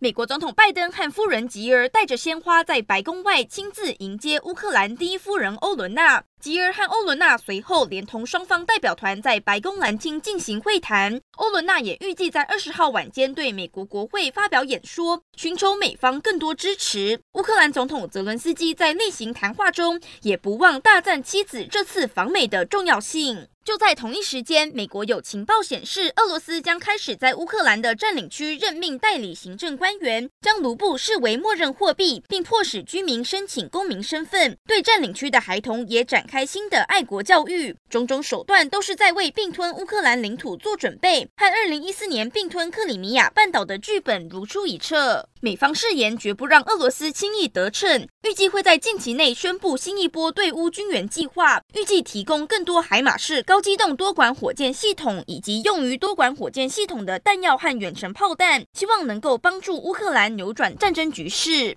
美国总统拜登和夫人吉尔带着鲜花在白宫外亲自迎接乌克兰第一夫人欧伦娜。吉尔和欧伦娜随后连同双方代表团在白宫蓝厅进行会谈。欧伦娜也预计在二十号晚间对美国国会发表演说，寻求美方更多支持。乌克兰总统泽伦斯基在例行谈话中也不忘大赞妻子这次访美的重要性。就在同一时间，美国有情报显示，俄罗斯将开始在乌克兰的占领区任命代理行政官员，将卢布视为默认货币，并迫使居民申请公民身份。对占领区的孩童也展开新的爱国教育，种种手段都是在为并吞乌克兰领土做准备，和二零一四年并吞克里米亚半岛的剧本如出一辙。美方誓言绝不让俄罗斯轻易得逞，预计会在近期内宣布新一波对乌军援计划，预计提供更多海马式高。机动多管火箭系统以及用于多管火箭系统的弹药和远程炮弹，希望能够帮助乌克兰扭转战争局势。